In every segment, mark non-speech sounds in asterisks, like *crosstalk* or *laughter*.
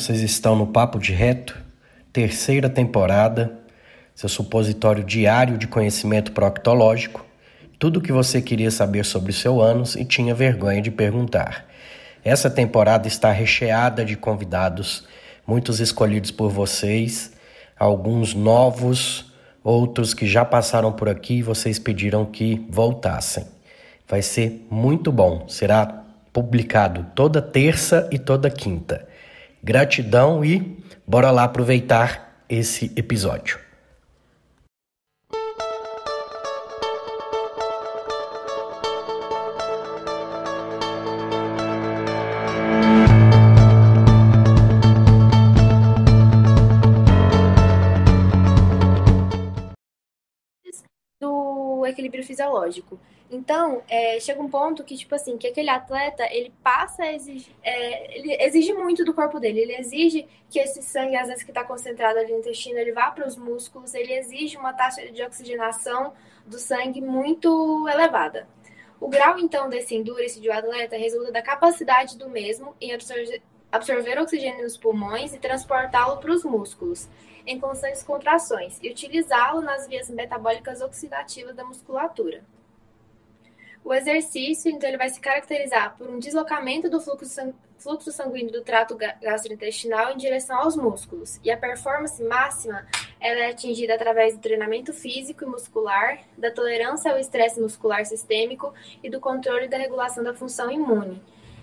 Vocês estão no Papo de Reto, terceira temporada, seu supositório diário de conhecimento proctológico, tudo o que você queria saber sobre o seu ânus e tinha vergonha de perguntar. Essa temporada está recheada de convidados, muitos escolhidos por vocês, alguns novos, outros que já passaram por aqui e vocês pediram que voltassem. Vai ser muito bom, será publicado toda terça e toda quinta. Gratidão e bora lá aproveitar esse episódio. Equilíbrio fisiológico. Então, é, chega um ponto que, tipo assim, que aquele atleta, ele passa a exigir, é, ele exige muito do corpo dele, ele exige que esse sangue, às vezes, que está concentrado ali no intestino, ele vá para os músculos, ele exige uma taxa de oxigenação do sangue muito elevada. O grau, então, desse endurance de um atleta resulta da capacidade do mesmo em absorver, absorver oxigênio nos pulmões e transportá-lo para os músculos, em constantes contrações, e utilizá-lo nas vias metabólicas oxidativas da musculatura. O exercício, então, ele vai se caracterizar por um deslocamento do fluxo, sanguíneo do trato gastrointestinal em direção aos músculos. E a performance máxima ela é atingida através do treinamento físico e muscular, da tolerância ao estresse muscular sistêmico e do controle da regulação da função imune.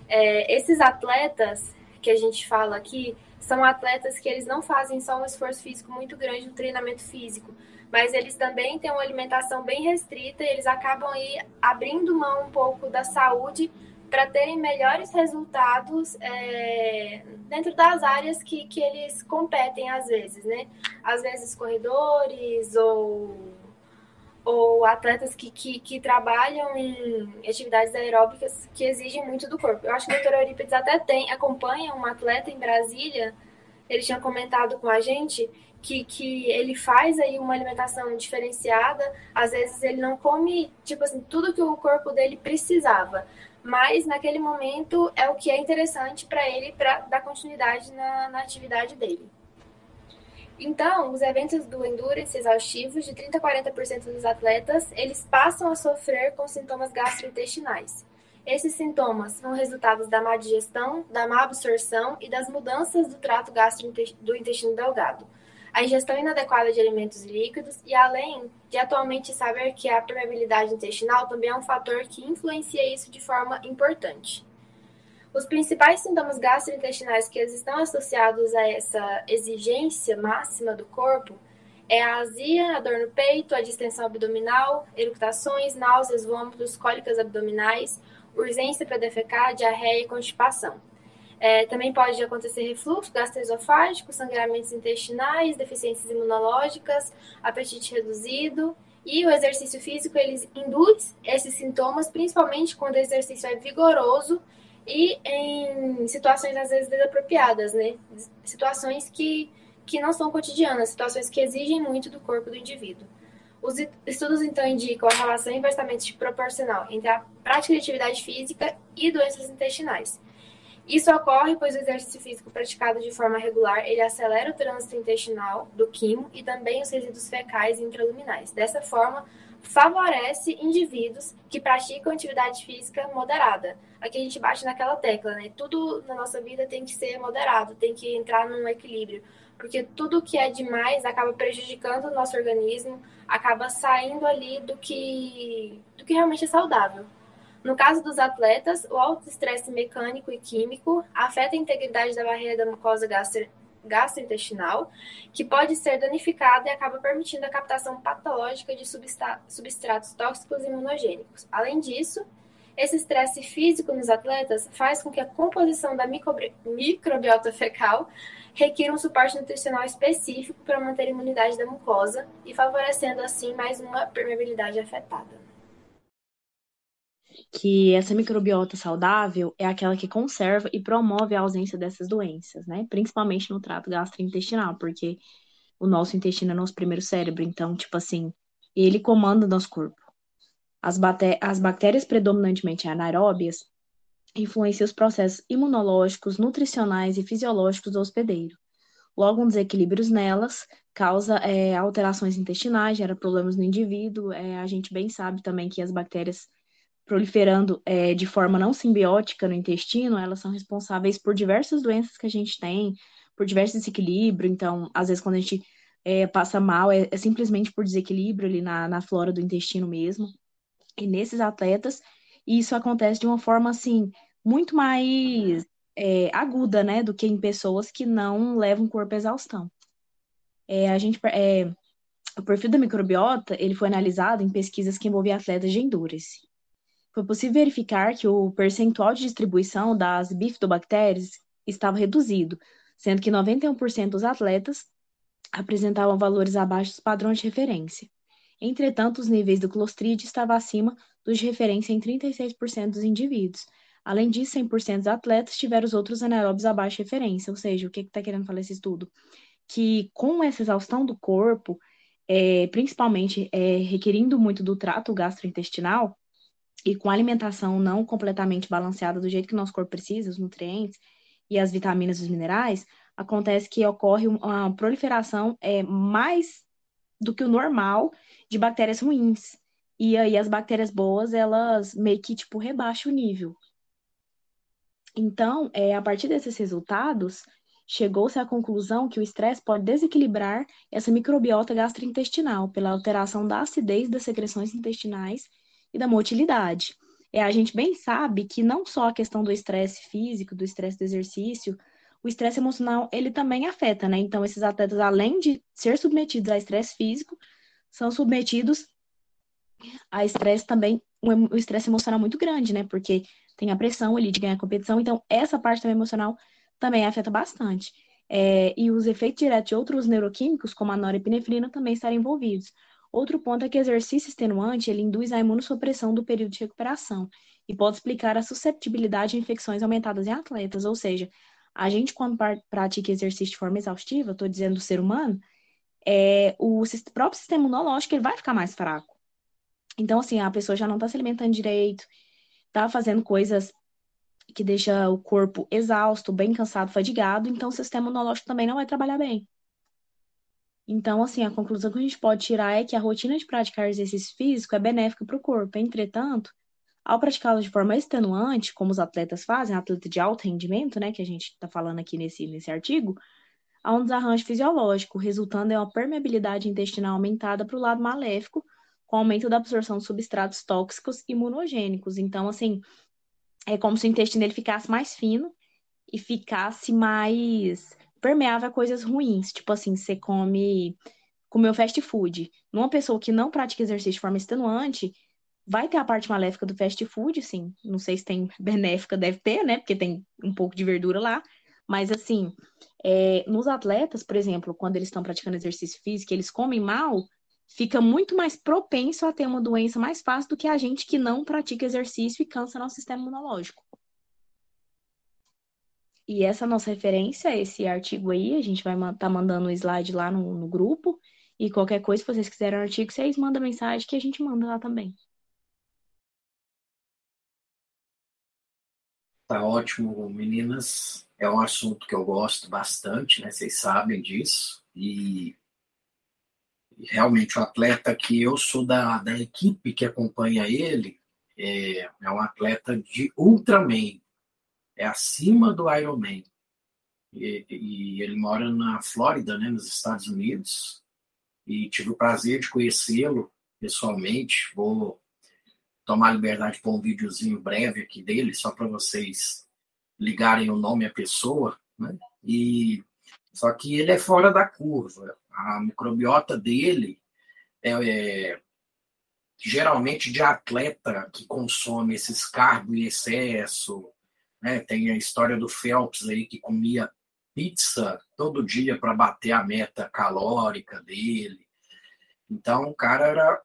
É, esses atletas que a gente fala aqui são atletas que eles não fazem só um esforço físico muito grande no treinamento físico, mas eles também têm uma alimentação bem restrita e eles acabam aí abrindo mão um pouco da saúde para terem melhores resultados é, dentro das áreas que, que eles competem às vezes, né? Às vezes corredores ou, ou atletas que, que, que trabalham em atividades aeróbicas que exigem muito do corpo. Eu acho que o doutor Eurípides até tem, acompanha um atleta em Brasília, ele tinha comentado com a gente que, que ele faz aí uma alimentação diferenciada, às vezes ele não come, tipo assim, tudo que o corpo dele precisava, mas naquele momento é o que é interessante para ele para dar continuidade na, na atividade dele. Então, os eventos do Endurance exaustivos, de 30 a 40% dos atletas, eles passam a sofrer com sintomas gastrointestinais. Esses sintomas são resultados da má digestão, da má absorção e das mudanças do trato gastro do intestino delgado a ingestão inadequada de alimentos líquidos e além de atualmente saber que a permeabilidade intestinal também é um fator que influencia isso de forma importante. Os principais sintomas gastrointestinais que estão associados a essa exigência máxima do corpo é a azia, a dor no peito, a distensão abdominal, eructações, náuseas, vômitos, cólicas abdominais, urgência para defecar, diarreia e constipação. É, também pode acontecer refluxo gastroesofágico, sangramentos intestinais, deficiências imunológicas, apetite reduzido. E o exercício físico ele induz esses sintomas, principalmente quando o exercício é vigoroso e em situações às vezes desapropriadas, né? Situações que, que não são cotidianas, situações que exigem muito do corpo do indivíduo. Os estudos então indicam a relação inversamente proporcional entre a prática de atividade física e doenças intestinais. Isso ocorre pois o exercício físico praticado de forma regular, ele acelera o trânsito intestinal do quimo e também os resíduos fecais e intraluminais. Dessa forma, favorece indivíduos que praticam atividade física moderada. Aqui a gente bate naquela tecla, né? Tudo na nossa vida tem que ser moderado, tem que entrar num equilíbrio, porque tudo que é demais acaba prejudicando o nosso organismo, acaba saindo ali do que do que realmente é saudável. No caso dos atletas, o alto estresse mecânico e químico afeta a integridade da barreira da mucosa gastrointestinal, que pode ser danificada e acaba permitindo a captação patológica de substratos tóxicos e imunogênicos. Além disso, esse estresse físico nos atletas faz com que a composição da microbiota fecal requira um suporte nutricional específico para manter a imunidade da mucosa e favorecendo assim mais uma permeabilidade afetada que essa microbiota saudável é aquela que conserva e promove a ausência dessas doenças, né? Principalmente no trato gastrointestinal, porque o nosso intestino é nosso primeiro cérebro, então, tipo assim, ele comanda o nosso corpo. As, as bactérias predominantemente anaeróbias, influencia os processos imunológicos, nutricionais e fisiológicos do hospedeiro. Logo, um desequilíbrio nelas causa é, alterações intestinais, gera problemas no indivíduo. É, a gente bem sabe também que as bactérias proliferando é, de forma não simbiótica no intestino, elas são responsáveis por diversas doenças que a gente tem, por diversos desequilíbrios. Então, às vezes, quando a gente é, passa mal, é, é, simplesmente por desequilíbrio ali na, na flora do intestino mesmo. E nesses atletas, isso acontece de uma forma assim muito mais é, aguda, né, do que em pessoas que não levam o corpo à exaustão. É, a gente, é, o perfil da microbiota ele foi analisado em pesquisas que envolviam atletas de endurance. Foi possível verificar que o percentual de distribuição das bifidobactérias estava reduzido, sendo que 91% dos atletas apresentavam valores abaixo dos padrões de referência. Entretanto, os níveis do Clostridium estavam acima dos de referência em 36% dos indivíduos. Além disso, 100% dos atletas tiveram os outros anaeróbios abaixo de referência. Ou seja, o que está que tá querendo falar esse estudo? Que com essa exaustão do corpo, é, principalmente é, requerindo muito do trato gastrointestinal, e com alimentação não completamente balanceada do jeito que nosso corpo precisa, os nutrientes e as vitaminas e os minerais, acontece que ocorre uma proliferação é, mais do que o normal de bactérias ruins. E aí as bactérias boas, elas meio que, tipo, rebaixam o nível. Então, é, a partir desses resultados, chegou-se à conclusão que o estresse pode desequilibrar essa microbiota gastrointestinal pela alteração da acidez das secreções intestinais e da motilidade. É, a gente bem sabe que não só a questão do estresse físico, do estresse do exercício, o estresse emocional ele também afeta, né? Então, esses atletas, além de ser submetidos a estresse físico, são submetidos a estresse também, o estresse emocional muito grande, né? Porque tem a pressão ali de ganhar a competição, então essa parte também emocional também afeta bastante. É, e os efeitos diretos de outros neuroquímicos, como a norepinefrina, também estarem envolvidos. Outro ponto é que exercício extenuante ele induz a imunossupressão do período de recuperação e pode explicar a susceptibilidade a infecções aumentadas em atletas, ou seja, a gente, quando pratica exercício de forma exaustiva, estou dizendo do ser humano, é, o próprio sistema imunológico ele vai ficar mais fraco. Então, assim, a pessoa já não está se alimentando direito, está fazendo coisas que deixa o corpo exausto, bem cansado, fadigado, então o sistema imunológico também não vai trabalhar bem. Então, assim, a conclusão que a gente pode tirar é que a rotina de praticar exercício físico é benéfica para o corpo. Entretanto, ao praticá-lo de forma extenuante, como os atletas fazem, atleta de alto rendimento, né, que a gente está falando aqui nesse, nesse artigo, há um desarranjo fisiológico, resultando em uma permeabilidade intestinal aumentada para o lado maléfico, com aumento da absorção de substratos tóxicos imunogênicos. Então, assim, é como se o intestino ele ficasse mais fino e ficasse mais permeável a coisas ruins. Tipo assim, você come comeu fast food. Numa pessoa que não pratica exercício de forma extenuante, Vai ter a parte maléfica do fast food, sim. Não sei se tem *laughs* benéfica, deve ter, né? Porque tem um pouco de verdura lá. Mas, assim, é, nos atletas, por exemplo, quando eles estão praticando exercício físico, eles comem mal, fica muito mais propenso a ter uma doença mais fácil do que a gente que não pratica exercício e cansa nosso sistema imunológico. E essa nossa referência, esse artigo aí, a gente vai tá mandando o um slide lá no, no grupo. E qualquer coisa, se vocês quiserem o artigo, vocês mandam mensagem que a gente manda lá também. Tá ótimo, meninas. É um assunto que eu gosto bastante, né? Vocês sabem disso. E, e realmente o atleta que eu sou da, da equipe que acompanha ele é, é um atleta de Ultraman. É acima do Ironman. E, e ele mora na Flórida, né, nos Estados Unidos. E tive o prazer de conhecê-lo pessoalmente. Vou tomar liberdade de pôr um videozinho breve aqui dele, só para vocês ligarem o nome à pessoa, né? E só que ele é fora da curva. A microbiota dele é, é geralmente de atleta que consome esses carbo em excesso, né? Tem a história do Phelps aí que comia pizza todo dia para bater a meta calórica dele. Então, o cara era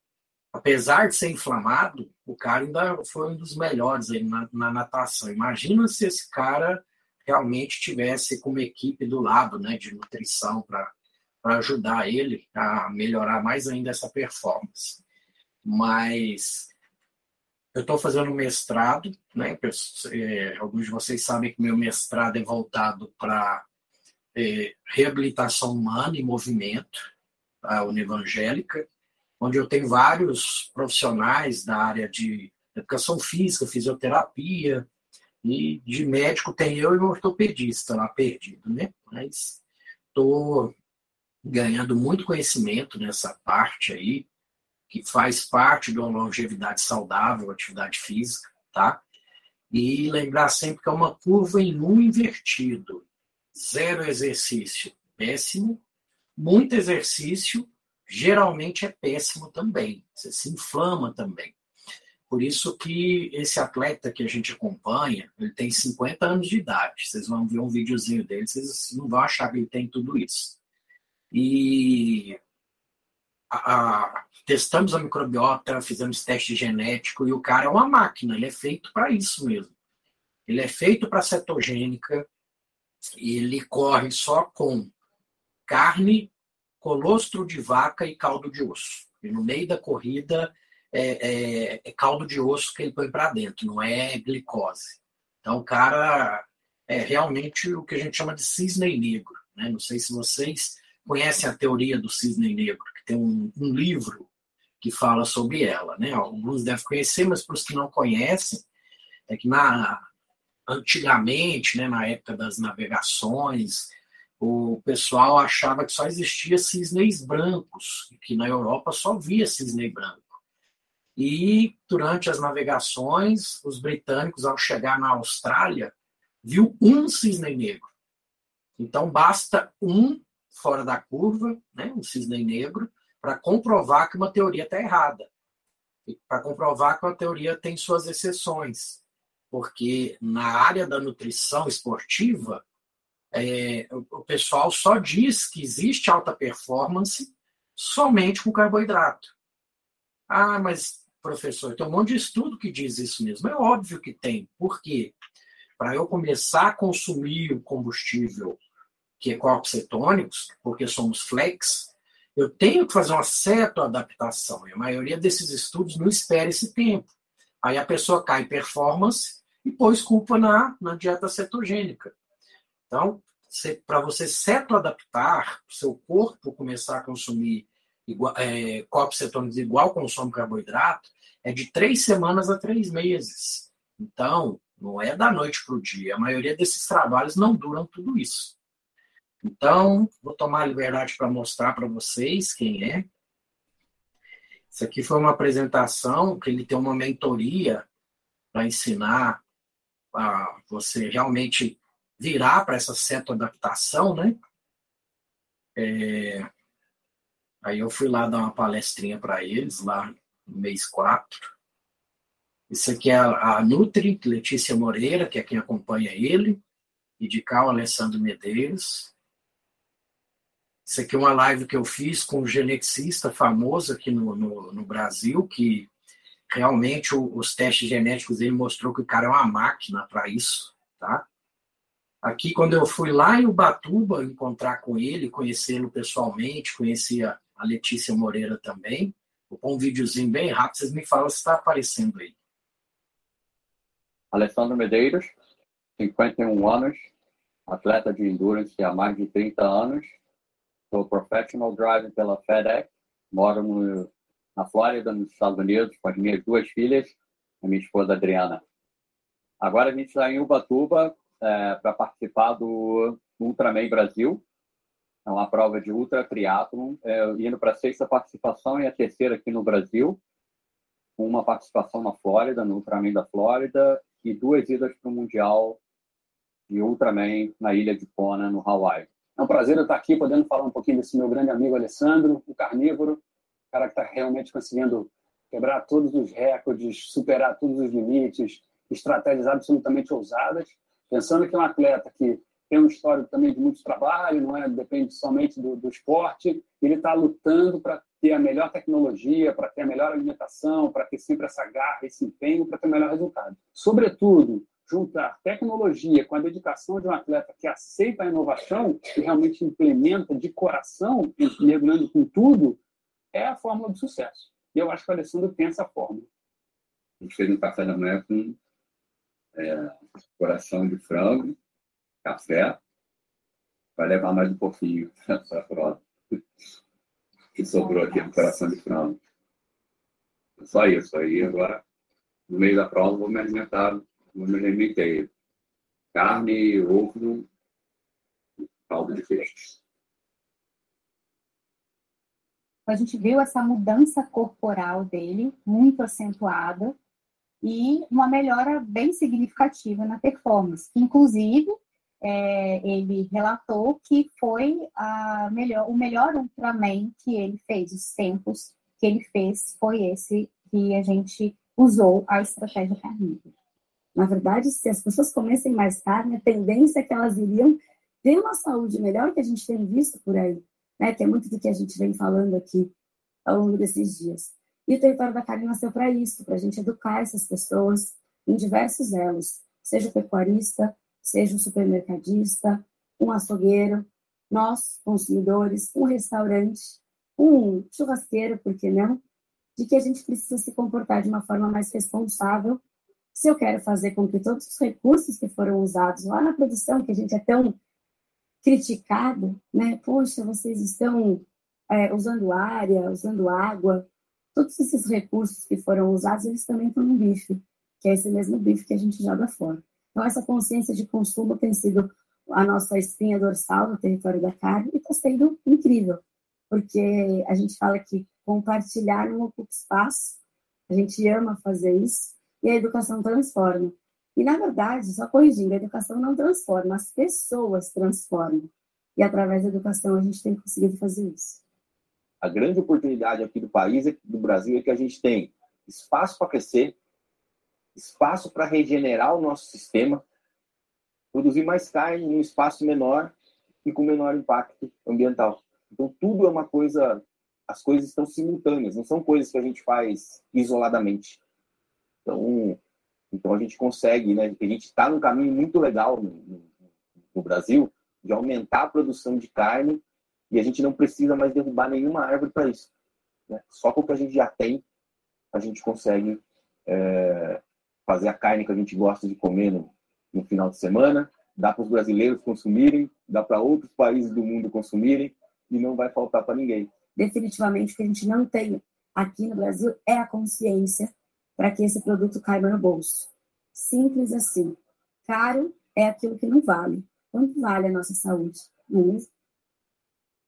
apesar de ser inflamado, o cara ainda foi um dos melhores aí na, na natação. Imagina se esse cara realmente tivesse como equipe do lado, né, de nutrição para ajudar ele a melhorar mais ainda essa performance. Mas eu estou fazendo mestrado, né? É, alguns de vocês sabem que meu mestrado é voltado para é, reabilitação humana e movimento, a Univangélica, onde eu tenho vários profissionais da área de educação física, fisioterapia, e de médico tem eu e um ortopedista lá perdido, né? Mas estou ganhando muito conhecimento nessa parte aí, que faz parte de uma longevidade saudável, atividade física, tá? E lembrar sempre que é uma curva em um invertido. Zero exercício, péssimo. Muito exercício, geralmente é péssimo também. Você se inflama também. Por isso que esse atleta que a gente acompanha, ele tem 50 anos de idade. Vocês vão ver um videozinho dele, vocês não vão achar que ele tem tudo isso. E a, testamos a microbiota, fizemos teste genético, e o cara é uma máquina, ele é feito para isso mesmo. Ele é feito para cetogênica, ele corre só com carne, colostro de vaca e caldo de osso. E no meio da corrida, é, é, é caldo de osso que ele põe para dentro, não é glicose. Então, o cara é realmente o que a gente chama de cisne negro. Né? Não sei se vocês conhecem a teoria do cisne negro, tem um, um livro que fala sobre ela. Né? Alguns devem conhecer, mas para os que não conhecem, é que na, antigamente, né, na época das navegações, o pessoal achava que só existia cisnes brancos, que na Europa só via cisne branco. E durante as navegações, os britânicos, ao chegar na Austrália, viu um cisne negro. Então basta um fora da curva, né, um cisne negro, para comprovar que uma teoria está errada. Para comprovar que uma teoria tem suas exceções. Porque na área da nutrição esportiva, é, o pessoal só diz que existe alta performance somente com carboidrato. Ah, mas professor, tem um monte de estudo que diz isso mesmo. É óbvio que tem. Por quê? Para eu começar a consumir o combustível que é corpos cetônicos, porque somos flex, eu tenho que fazer uma certa adaptação. E a maioria desses estudos não espera esse tempo. Aí a pessoa cai em performance e pôs culpa na, na dieta cetogênica. Então, para você certo adaptar, seu corpo começar a consumir igual, é, corpos cetônicos igual consome carboidrato, é de três semanas a três meses. Então, não é da noite para o dia. A maioria desses trabalhos não duram tudo isso. Então, vou tomar liberdade para mostrar para vocês quem é. Isso aqui foi uma apresentação que ele tem uma mentoria para ensinar a você realmente virar para essa certa adaptação, né? É, Aí eu fui lá dar uma palestrinha para eles, lá no mês 4. Isso aqui é a, a Nutri, Letícia Moreira, que é quem acompanha ele, e de cá o Alessandro Medeiros. Isso aqui é uma live que eu fiz com um geneticista famoso aqui no, no, no Brasil, que realmente o, os testes genéticos dele mostrou que o cara é uma máquina para isso, tá? Aqui, quando eu fui lá em Ubatuba encontrar com ele, conhecê-lo pessoalmente, conhecia a Letícia Moreira também. Vou pôr um videozinho bem rápido, vocês me falam se está aparecendo aí. Alessandro Medeiros, 51 anos, atleta de endurance há mais de 30 anos. Sou professional driver pela FedEx, moro no, na Flórida, nos Estados Unidos, com as minhas duas filhas e minha esposa Adriana. Agora a gente está em Ubatuba é, para participar do Ultraman Brasil, é uma prova de ultra triatlon, é, indo para a sexta participação e a terceira aqui no Brasil, uma participação na Flórida, no Ultraman da Flórida, e duas idas para o Mundial de Ultraman na ilha de Kona, no Hawaii. É um prazer estar aqui podendo falar um pouquinho desse meu grande amigo Alessandro, o carnívoro, o cara que está realmente conseguindo quebrar todos os recordes, superar todos os limites, estratégias absolutamente ousadas, pensando que é um atleta que tem um histórico também de muito trabalho, não é? Depende somente do, do esporte. Ele está lutando para ter a melhor tecnologia, para ter a melhor alimentação, para ter sempre essa garra, esse empenho para ter o melhor resultado. Sobretudo, juntar tecnologia com a dedicação de um atleta que aceita a inovação e realmente implementa de coração, mergulhando com tudo, é a fórmula do sucesso. E eu acho que o Alessandro tem essa fórmula. A gente fez um café da manhã com é, coração de frango, café. Vai levar mais um pouquinho *laughs* para a prova. Que sobrou aqui no coração de frango. Só isso. Aí agora, no meio da prova, vou me alimentar, vou me alimentar carne, ovo, caldo de peixe. A gente viu essa mudança corporal dele, muito acentuada, e uma melhora bem significativa na performance. Inclusive, é, ele relatou que foi melhor, o melhor Ultraman que ele fez, os tempos que ele fez foi esse que a gente usou a estratégia carnívora. Na verdade, se as pessoas comessem mais carne, a tendência é que elas iriam ter uma saúde melhor que a gente tem visto por aí, né? que é muito do que a gente vem falando aqui ao longo desses dias. E o território da carne nasceu para isso, para a gente educar essas pessoas em diversos elos, seja o pecuarista, seja o supermercadista, um açougueiro, nós, consumidores, um restaurante, um churrasqueiro, por que não? De que a gente precisa se comportar de uma forma mais responsável se eu quero fazer com que todos os recursos que foram usados lá na produção, que a gente é tão criticado, né? Poxa, vocês estão é, usando área, usando água, todos esses recursos que foram usados, eles também estão no bife, que é esse mesmo bife que a gente joga fora. Então, essa consciência de consumo tem sido a nossa espinha dorsal no território da carne e está sendo incrível, porque a gente fala que compartilhar não ocupa espaço, a gente ama fazer isso, e a educação transforma. E, na verdade, só corrigindo, a educação não transforma, as pessoas transformam. E, através da educação, a gente tem conseguido fazer isso. A grande oportunidade aqui do país, do Brasil, é que a gente tem espaço para crescer, espaço para regenerar o nosso sistema, produzir mais carne em um espaço menor e com menor impacto ambiental. Então, tudo é uma coisa, as coisas estão simultâneas, não são coisas que a gente faz isoladamente. Então, então a gente consegue, né? A gente está num caminho muito legal no, no, no, Brasil de aumentar a produção de carne e a gente não precisa mais derrubar nenhuma árvore para isso. Né? Só com o que a gente já tem, a gente consegue é, fazer a carne que a gente gosta de comer no, no final de semana, dá para os brasileiros consumirem, dá para outros países do mundo consumirem e não vai faltar para ninguém. Definitivamente o que a gente não tem aqui no Brasil é a consciência para que esse produto caiba no bolso. Simples assim. Caro é aquilo que não vale. Quanto vale a nossa saúde? Não é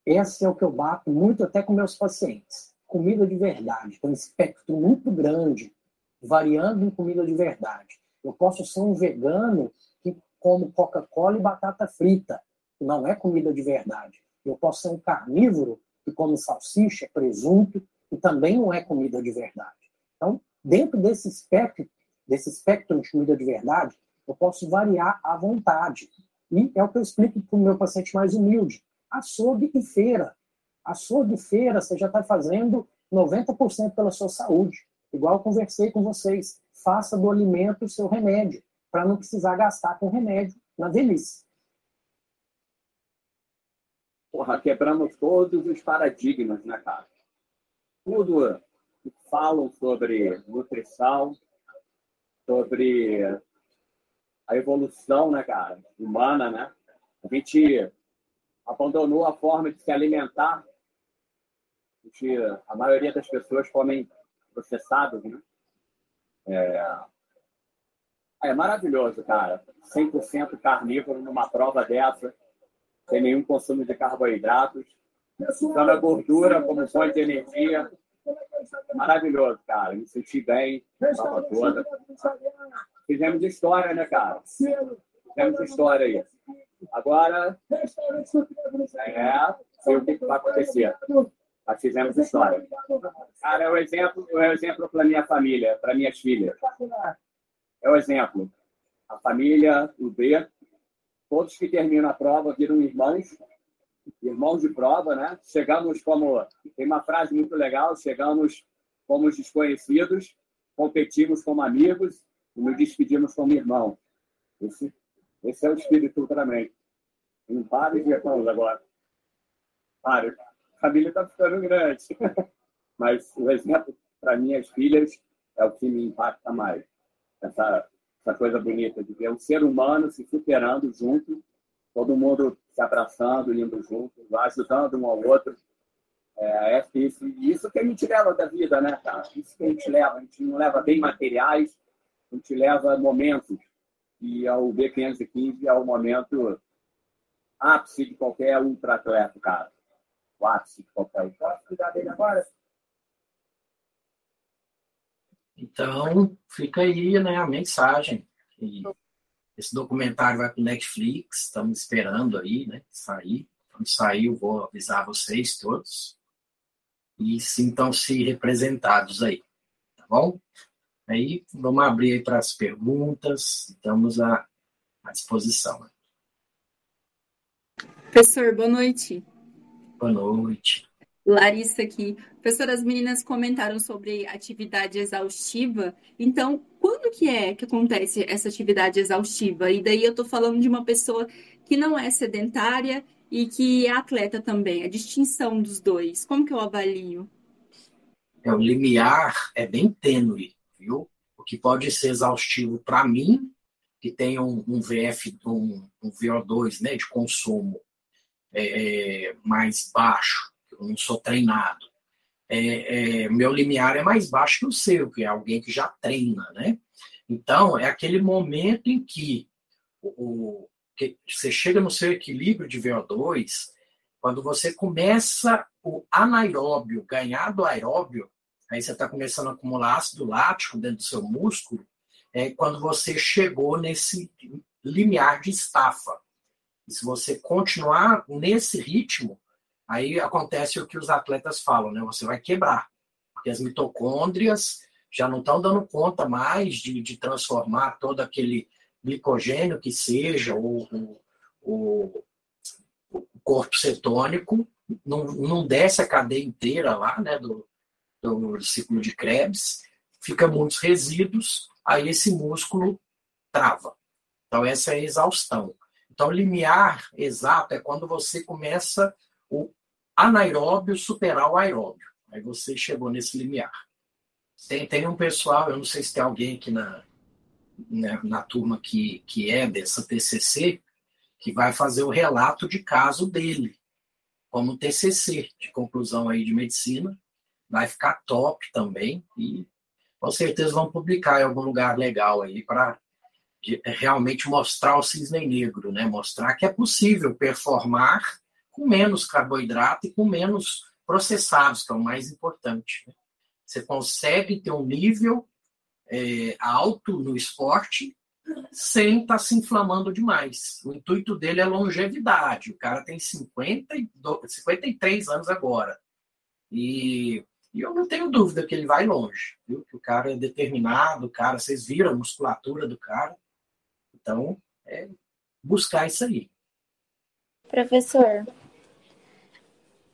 Esse é o que eu bato muito até com meus pacientes. Comida de verdade. Tem um espectro muito grande, variando em comida de verdade. Eu posso ser um vegano que come Coca-Cola e batata frita, que não é comida de verdade. Eu posso ser um carnívoro que come salsicha, presunto, que também não é comida de verdade. Então, Dentro desse espectro, desse espectro de comida de verdade, eu posso variar à vontade. E é o que eu explico para o meu paciente mais humilde. Açougue e feira. Açougue e feira, você já está fazendo 90% pela sua saúde. Igual eu conversei com vocês. Faça do alimento o seu remédio, para não precisar gastar com remédio na velhice. Porra, quebramos todos os paradigmas, né, cara? Tudo falam sobre nutrição, sobre a evolução, né, cara, humana, né? A gente abandonou a forma de se alimentar. A, gente, a maioria das pessoas comem processados, né? É, é maravilhoso, cara. 100% carnívoro numa prova dessa, sem nenhum consumo de carboidratos, usando a gordura como fonte de energia, Maravilhoso, cara. Me senti bem, a toda. Fizemos história, né, cara? Fizemos história aí. Agora, é, sei o que vai acontecer. Mas fizemos história. Cara, é o exemplo, é o exemplo para minha família, para minhas filhas. É o exemplo. A família, o B, todos que terminam a prova viram irmãos irmãos de prova, né? Chegamos como. Tem uma frase muito legal: chegamos como desconhecidos, competimos como amigos e nos despedimos como irmãos. Esse, esse é o espírito também. Tem vários irmãos agora. Vários. A família está ficando grande. *laughs* Mas o exemplo para minhas filhas é o que me impacta mais. Essa, essa coisa bonita de ver um ser humano se superando junto, todo mundo se abraçando, indo junto, ajudando um ao outro. É, é isso, isso que a gente leva da vida, né, cara? Isso que a gente leva. A gente não leva bem materiais, a gente leva momentos. E o B515 é o momento ápice de qualquer ultra-atleta, cara. O ápice de qualquer ultra. Posso cuidar dele agora? Então, fica aí né, a mensagem. E esse documentário vai para o Netflix, estamos esperando aí, né? Sair. Quando sair, eu vou avisar vocês todos. E sintam-se representados aí, tá bom? Aí vamos abrir aí para as perguntas, estamos à, à disposição. Professor, boa noite. Boa noite. Larissa aqui. Professora, as meninas comentaram sobre atividade exaustiva. Então, quando que é que acontece essa atividade exaustiva? E daí eu estou falando de uma pessoa que não é sedentária e que é atleta também. A distinção dos dois. Como que eu avalio? É, o limiar é bem tênue, viu? O que pode ser exaustivo para mim, que tem um, um VF, um, um, VO2 né, de consumo é, é mais baixo, eu não sou treinado. É, é, meu limiar é mais baixo que o seu, que é alguém que já treina, né? Então, é aquele momento em que, o, que você chega no seu equilíbrio de VO2, quando você começa o anaeróbio, ganhar do aeróbio, aí você está começando a acumular ácido lático dentro do seu músculo, é quando você chegou nesse limiar de estafa. E se você continuar nesse ritmo, Aí acontece o que os atletas falam, né? Você vai quebrar, porque as mitocôndrias já não estão dando conta mais de, de transformar todo aquele glicogênio que seja, o, o, o corpo cetônico, não, não desce a cadeia inteira lá, né, do, do ciclo de Krebs, fica muitos resíduos, aí esse músculo trava. Então, essa é a exaustão. Então, limiar exato é quando você começa o anaeróbio superar o aeróbio. Aí você chegou nesse limiar. Tem, tem um pessoal, eu não sei se tem alguém aqui na, na, né, na turma que, que é dessa TCC, que vai fazer o relato de caso dele, como TCC, de conclusão aí de medicina. Vai ficar top também e com certeza vão publicar em algum lugar legal aí para realmente mostrar o cisne negro, né? Mostrar que é possível performar com menos carboidrato e com menos processados, que é o mais importante. Né? Você consegue ter um nível é, alto no esporte sem estar tá se inflamando demais. O intuito dele é longevidade. O cara tem 50, 53 anos agora. E, e, eu não tenho dúvida que ele vai longe. Viu? Que o cara é determinado, o cara, vocês viram a musculatura do cara. Então, é buscar isso aí. Professor,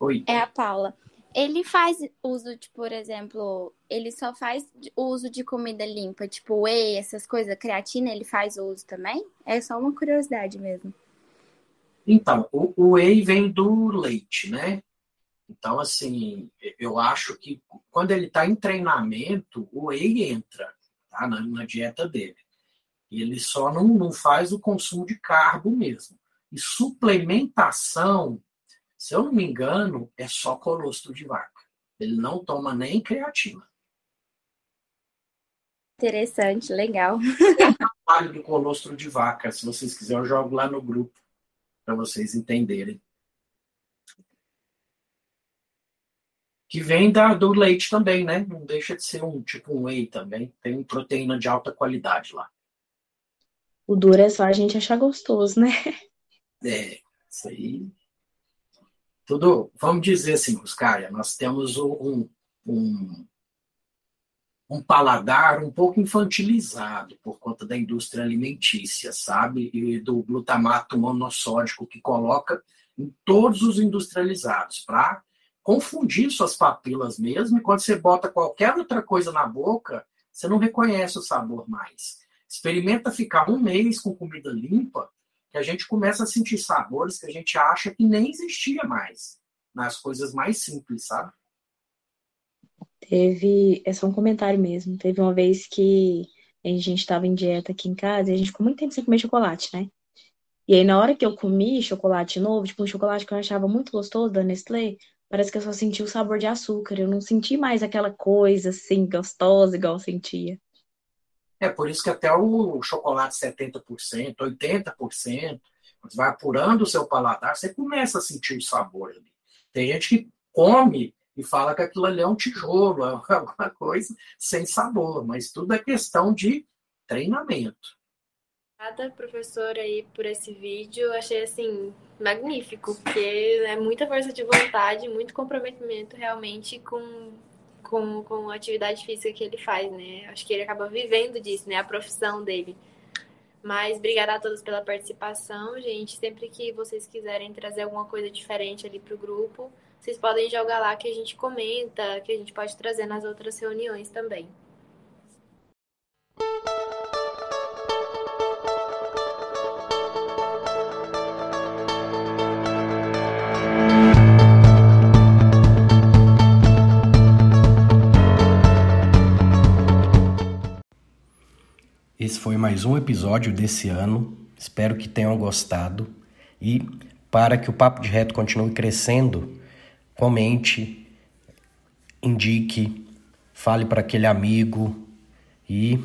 Oi. É a Paula. Ele faz uso de, por exemplo, ele só faz uso de comida limpa, tipo whey, essas coisas, creatina, ele faz uso também? É só uma curiosidade mesmo. Então, o, o whey vem do leite, né? Então, assim, eu acho que quando ele está em treinamento, o whey entra tá? na, na dieta dele. E ele só não, não faz o consumo de carbo mesmo. E suplementação, se eu não me engano, é só colostro de vaca. Ele não toma nem creatina. Interessante, legal. *laughs* É o do colostro de vaca. Se vocês quiserem, eu jogo lá no grupo para vocês entenderem. Que vem da, do leite também, né? Não deixa de ser um tipo um whey também. Tem proteína de alta qualidade lá. O duro é só a gente achar gostoso, né? É, isso aí tudo, vamos dizer assim, Oscar, nós temos um, um, um paladar um pouco infantilizado por conta da indústria alimentícia, sabe? E do glutamato monossódico que coloca em todos os industrializados, para confundir suas papilas mesmo, e quando você bota qualquer outra coisa na boca, você não reconhece o sabor mais. Experimenta ficar um mês com comida limpa, que a gente começa a sentir sabores que a gente acha que nem existia mais nas coisas mais simples, sabe? Teve, é só um comentário mesmo. Teve uma vez que a gente estava em dieta aqui em casa e a gente ficou muito tempo sem comer chocolate, né? E aí, na hora que eu comi chocolate novo, tipo um chocolate que eu achava muito gostoso da Nestlé, parece que eu só senti o sabor de açúcar. Eu não senti mais aquela coisa assim, gostosa, igual eu sentia. É por isso que até o chocolate 70%, 80%, você vai apurando o seu paladar, você começa a sentir o sabor ali. Tem gente que come e fala que aquilo ali é um tijolo, é *laughs* alguma coisa sem sabor, mas tudo é questão de treinamento. Obrigada, professora, aí por esse vídeo. Achei assim magnífico, porque é muita força de vontade, muito comprometimento realmente com, com, com a atividade física que ele faz, né? Acho que ele acaba vivendo disso, né? A profissão dele. Mas obrigada a todos pela participação, gente. Sempre que vocês quiserem trazer alguma coisa diferente ali para o grupo, vocês podem jogar lá que a gente comenta, que a gente pode trazer nas outras reuniões também. Esse foi mais um episódio desse ano. Espero que tenham gostado. E para que o Papo de Reto continue crescendo, comente, indique, fale para aquele amigo e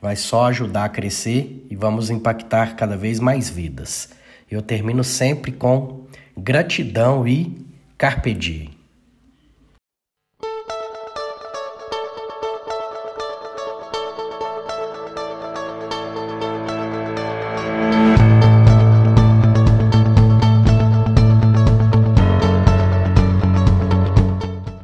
vai só ajudar a crescer e vamos impactar cada vez mais vidas. Eu termino sempre com gratidão e carpe diem.